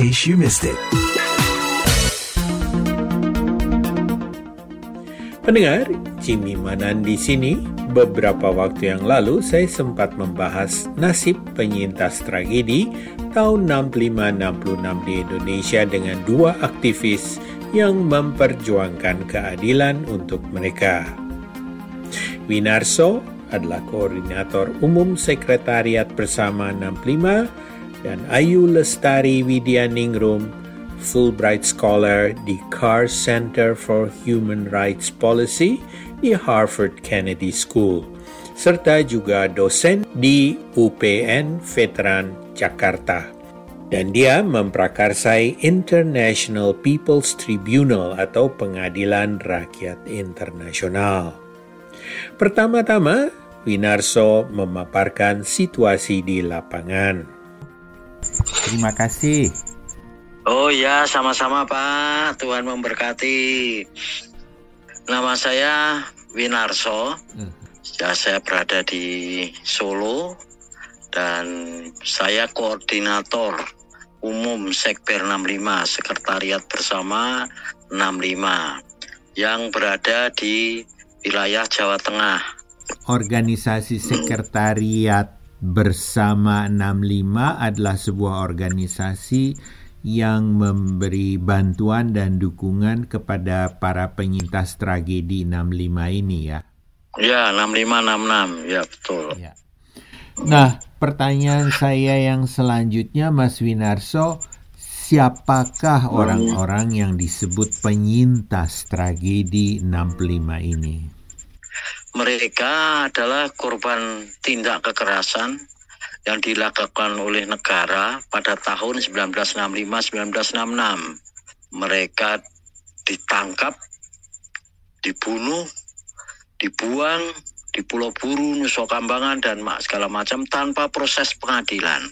case you missed it. Pendengar, Jimmy Manan di sini. Beberapa waktu yang lalu saya sempat membahas nasib penyintas tragedi tahun 65-66 di Indonesia dengan dua aktivis yang memperjuangkan keadilan untuk mereka. Winarso adalah koordinator umum Sekretariat Bersama 65 dan Ayu Lestari Widyaningrum Fulbright Scholar di Carr Center for Human Rights Policy di Harvard Kennedy School, serta juga dosen di UPN Veteran Jakarta. Dan dia memprakarsai International People's Tribunal atau Pengadilan Rakyat Internasional. Pertama-tama, Winarso memaparkan situasi di lapangan. Terima kasih. Oh ya, sama-sama Pak. Tuhan memberkati. Nama saya Winarso. Hmm. Ya, saya berada di Solo dan saya koordinator umum Sekber 65, Sekretariat Bersama 65 yang berada di wilayah Jawa Tengah. Organisasi Sekretariat Bersama 65 adalah sebuah organisasi yang memberi bantuan dan dukungan kepada para penyintas tragedi 65 ini ya. Ya, 6566, ya betul. Ya. Nah, pertanyaan saya yang selanjutnya Mas Winarso, siapakah orang-orang yang disebut penyintas tragedi 65 ini? Mereka adalah korban tindak kekerasan yang dilakukan oleh negara pada tahun 1965-1966. Mereka ditangkap, dibunuh, dibuang di Pulau Buru, Nusa Kambangan, dan segala macam tanpa proses pengadilan.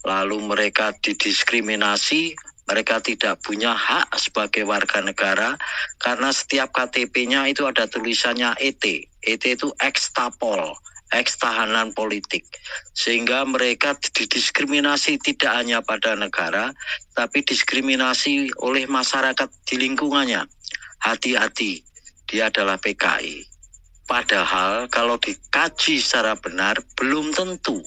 Lalu mereka didiskriminasi, mereka tidak punya hak sebagai warga negara karena setiap KTP-nya itu ada tulisannya ET. ET itu ekstapol eks tahanan politik. Sehingga mereka didiskriminasi tidak hanya pada negara tapi diskriminasi oleh masyarakat di lingkungannya. Hati-hati dia adalah PKI padahal kalau dikaji secara benar belum tentu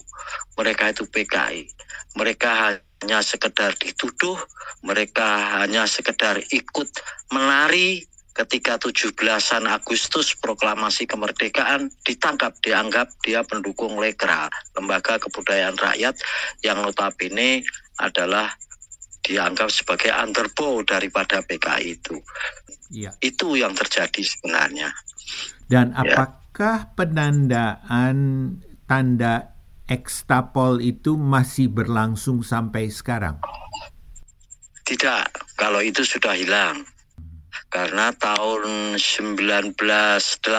mereka itu PKI mereka hanya sekedar dituduh mereka hanya sekedar ikut menari ketika 17-an Agustus proklamasi kemerdekaan ditangkap dianggap dia pendukung Lekra, lembaga kebudayaan rakyat yang notabene adalah dianggap sebagai underbow daripada PKI itu. Ya. Itu yang terjadi sebenarnya. Dan ya. apakah ya. penandaan tanda ekstapol itu masih berlangsung sampai sekarang? Tidak, kalau itu sudah hilang karena tahun 1980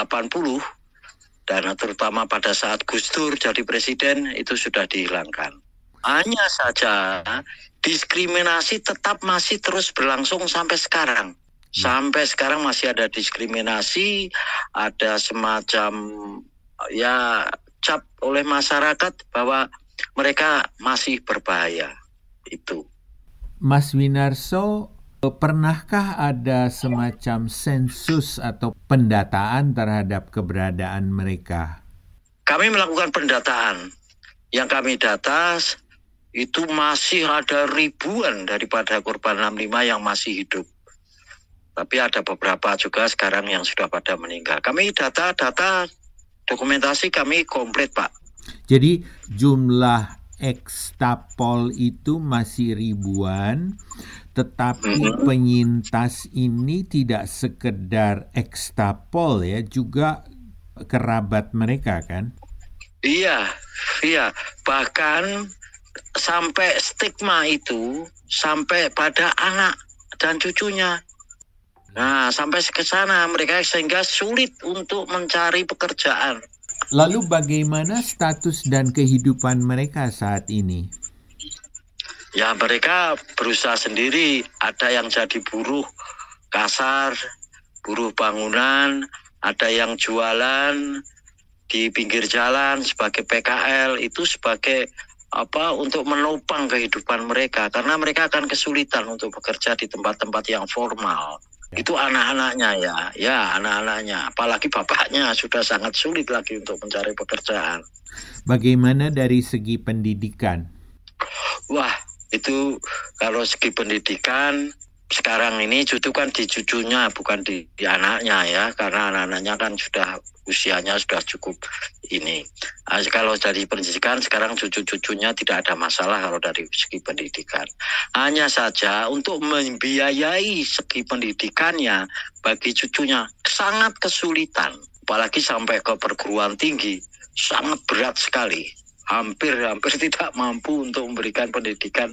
dan terutama pada saat Gus Dur jadi presiden itu sudah dihilangkan. Hanya saja diskriminasi tetap masih terus berlangsung sampai sekarang. Ya. Sampai sekarang masih ada diskriminasi, ada semacam ya cap oleh masyarakat bahwa mereka masih berbahaya. Itu. Mas Winarso, Pernahkah ada semacam sensus atau pendataan terhadap keberadaan mereka? Kami melakukan pendataan. Yang kami data itu masih ada ribuan daripada korban 65 yang masih hidup. Tapi ada beberapa juga sekarang yang sudah pada meninggal. Kami data-data dokumentasi kami komplit, Pak. Jadi jumlah ekstapol itu masih ribuan, tetapi mm-hmm. penyintas ini tidak sekedar ekstapol ya, juga kerabat mereka kan? Iya, iya. Bahkan sampai stigma itu sampai pada anak dan cucunya. Nah, sampai ke sana mereka sehingga sulit untuk mencari pekerjaan. Lalu bagaimana status dan kehidupan mereka saat ini? Ya mereka berusaha sendiri, ada yang jadi buruh kasar, buruh bangunan, ada yang jualan di pinggir jalan sebagai PKL, itu sebagai apa untuk menopang kehidupan mereka karena mereka akan kesulitan untuk bekerja di tempat-tempat yang formal. Ya. Itu anak-anaknya ya, ya anak-anaknya. Apalagi bapaknya sudah sangat sulit lagi untuk mencari pekerjaan. Bagaimana dari segi pendidikan? Wah, itu kalau segi pendidikan sekarang ini cucu kan di cucunya bukan di, di anaknya ya. Karena anak-anaknya kan sudah usianya sudah cukup ini. Nah, kalau dari pendidikan sekarang cucu-cucunya tidak ada masalah kalau dari segi pendidikan. Hanya saja untuk membiayai segi pendidikannya bagi cucunya sangat kesulitan. Apalagi sampai ke perguruan tinggi sangat berat sekali hampir hampir tidak mampu untuk memberikan pendidikan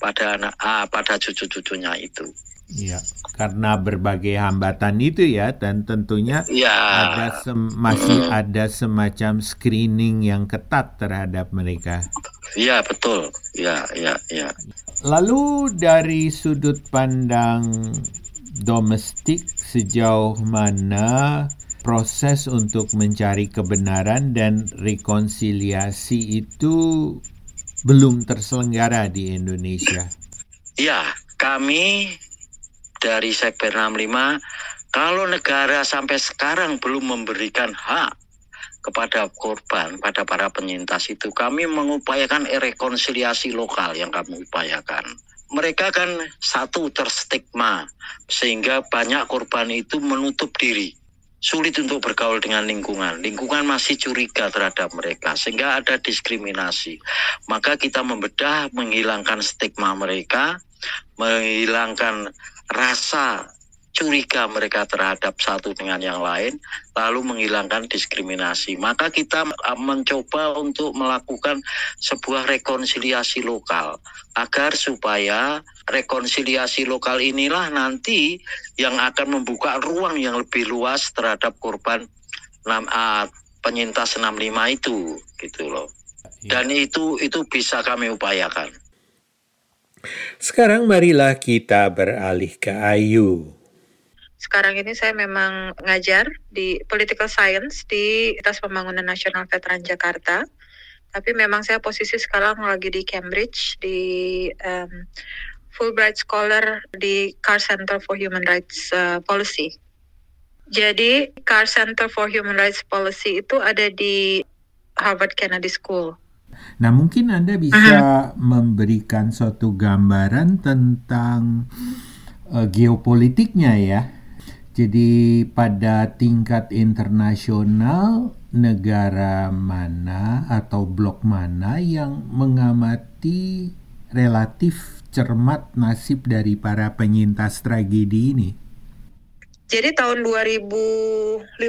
pada anak ah, pada cucu-cucunya itu. Iya, karena berbagai hambatan itu ya dan tentunya ya. ada sem masih ada semacam screening yang ketat terhadap mereka. Iya, betul. Ya, ya, ya. Lalu dari sudut pandang domestik sejauh mana proses untuk mencari kebenaran dan rekonsiliasi itu belum terselenggara di Indonesia. Ya, kami dari Sekber 65 kalau negara sampai sekarang belum memberikan hak kepada korban, pada para penyintas itu, kami mengupayakan rekonsiliasi lokal yang kami upayakan. Mereka kan satu terstigma, sehingga banyak korban itu menutup diri sulit untuk bergaul dengan lingkungan. Lingkungan masih curiga terhadap mereka sehingga ada diskriminasi. Maka kita membedah menghilangkan stigma mereka, menghilangkan rasa curiga mereka terhadap satu dengan yang lain, lalu menghilangkan diskriminasi. Maka kita uh, mencoba untuk melakukan sebuah rekonsiliasi lokal agar supaya rekonsiliasi lokal inilah nanti yang akan membuka ruang yang lebih luas terhadap korban uh, penyintas 65 itu, gitu loh. Iya. Dan itu itu bisa kami upayakan. Sekarang marilah kita beralih ke Ayu. Sekarang ini saya memang ngajar di Political Science di Atas Pembangunan Nasional Veteran Jakarta. Tapi memang saya posisi sekarang lagi di Cambridge di um, Fulbright Scholar di Carr Center for Human Rights uh, Policy. Jadi Carr Center for Human Rights Policy itu ada di Harvard Kennedy School. Nah, mungkin Anda bisa uh -huh. memberikan suatu gambaran tentang uh, geopolitiknya ya jadi pada tingkat internasional negara mana atau blok mana yang mengamati relatif cermat nasib dari para penyintas tragedi ini? Jadi tahun 2015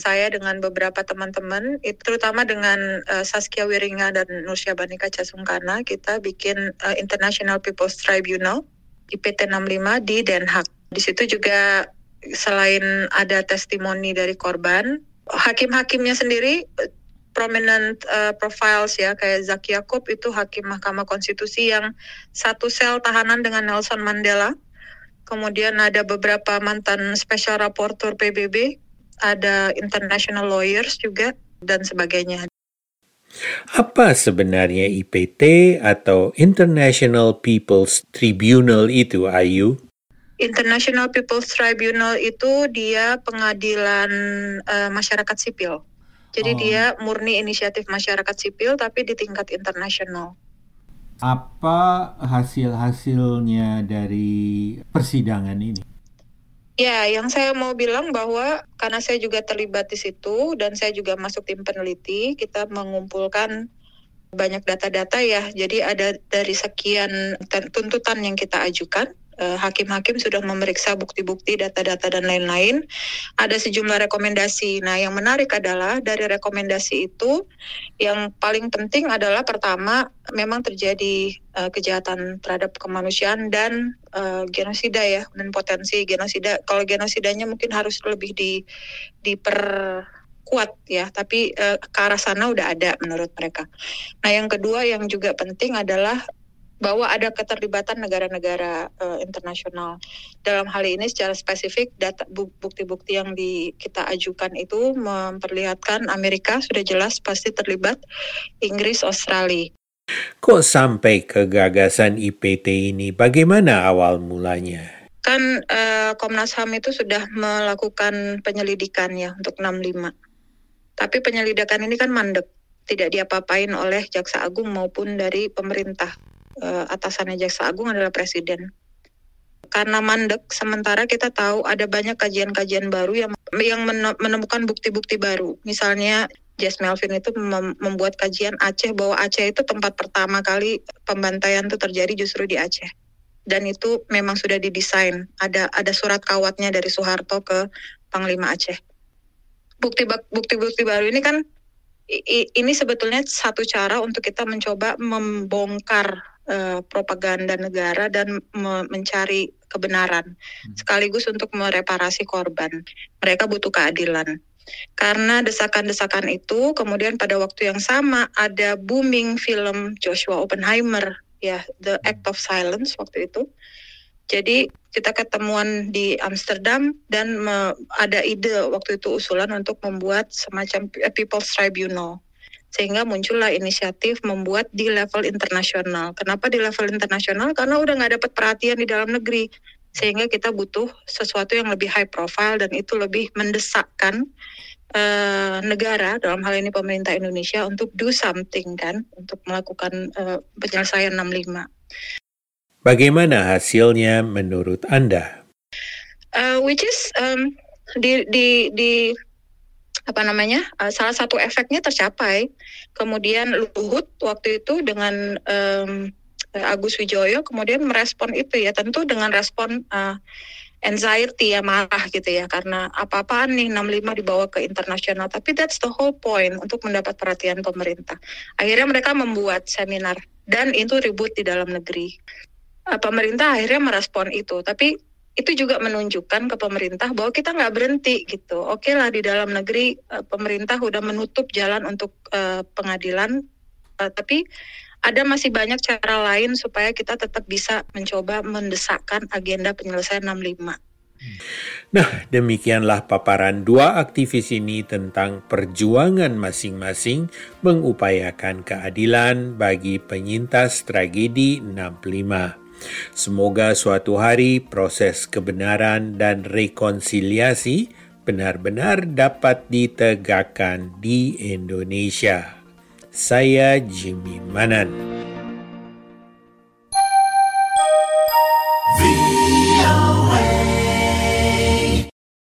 saya dengan beberapa teman-teman, terutama dengan uh, Saskia Wiringa dan Nursia Banika Casungkana, kita bikin uh, International People's Tribunal IPT 65 di Den Haag. Di situ juga selain ada testimoni dari korban, hakim-hakimnya sendiri prominent uh, profiles ya kayak Zaki Yaakob itu hakim Mahkamah Konstitusi yang satu sel tahanan dengan Nelson Mandela. Kemudian ada beberapa mantan special rapporteur PBB, ada international lawyers juga dan sebagainya. Apa sebenarnya IPT atau International People's Tribunal itu, Ayu? International People's Tribunal itu dia pengadilan uh, masyarakat sipil. Jadi oh. dia murni inisiatif masyarakat sipil tapi di tingkat internasional. Apa hasil-hasilnya dari persidangan ini? Ya, yang saya mau bilang bahwa karena saya juga terlibat di situ dan saya juga masuk tim peneliti, kita mengumpulkan banyak data-data ya. Jadi ada dari sekian tuntutan yang kita ajukan, Eh, hakim-hakim sudah memeriksa bukti-bukti, data-data dan lain-lain. Ada sejumlah rekomendasi. Nah, yang menarik adalah dari rekomendasi itu yang paling penting adalah pertama memang terjadi uh, kejahatan terhadap kemanusiaan dan uh, genosida ya dan potensi genosida. Kalau genosidanya mungkin harus lebih di diper kuat ya, tapi uh, ke arah sana udah ada menurut mereka. Nah, yang kedua yang juga penting adalah bahwa ada keterlibatan negara-negara uh, internasional. Dalam hal ini secara spesifik data bukti-bukti yang di, kita ajukan itu memperlihatkan Amerika sudah jelas pasti terlibat, Inggris, Australia. Kok sampai ke gagasan IPT ini? Bagaimana awal mulanya? Kan uh, Komnas HAM itu sudah melakukan penyelidikan ya untuk 65. Tapi penyelidikan ini kan mandek, tidak diapa-apain oleh Jaksa Agung maupun dari pemerintah. Uh, atasannya Jaksa Agung adalah Presiden karena mandek sementara kita tahu ada banyak kajian-kajian baru yang yang menemukan bukti-bukti baru. Misalnya Jess Melvin itu mem membuat kajian Aceh bahwa Aceh itu tempat pertama kali pembantaian itu terjadi justru di Aceh. Dan itu memang sudah didesain. Ada ada surat kawatnya dari Soeharto ke Panglima Aceh. Bukti bukti-bukti baru ini kan ini sebetulnya satu cara untuk kita mencoba membongkar uh, propaganda negara dan me mencari kebenaran hmm. sekaligus untuk mereparasi korban. Mereka butuh keadilan. Karena desakan-desakan itu kemudian pada waktu yang sama ada booming film Joshua Oppenheimer ya The Act of Silence waktu itu. Jadi kita ketemuan di Amsterdam dan me, ada ide waktu itu usulan untuk membuat semacam People's Tribunal sehingga muncullah inisiatif membuat di level internasional. Kenapa di level internasional? Karena udah nggak dapat perhatian di dalam negeri, sehingga kita butuh sesuatu yang lebih high profile dan itu lebih mendesakkan uh, negara dalam hal ini pemerintah Indonesia untuk do something kan, untuk melakukan uh, penyelesaian 65. Bagaimana hasilnya menurut Anda? Uh, which is um, di di di apa namanya uh, salah satu efeknya tercapai. Kemudian Luhut waktu itu dengan um, Agus Wijoyo kemudian merespon itu ya tentu dengan respon uh, anxiety ya marah gitu ya karena apa-apaan nih 65 dibawa ke internasional. Tapi that's the whole point untuk mendapat perhatian pemerintah. Akhirnya mereka membuat seminar dan itu ribut di dalam negeri. Pemerintah akhirnya merespon itu. Tapi itu juga menunjukkan ke pemerintah bahwa kita nggak berhenti gitu. Oke lah di dalam negeri uh, pemerintah udah menutup jalan untuk uh, pengadilan, uh, tapi ada masih banyak cara lain supaya kita tetap bisa mencoba mendesakkan agenda penyelesaian 65. Nah, demikianlah paparan dua aktivis ini tentang perjuangan masing-masing mengupayakan keadilan bagi penyintas tragedi 65. Semoga suatu hari proses kebenaran dan rekonsiliasi benar-benar dapat ditegakkan di Indonesia. Saya Jimmy Manan.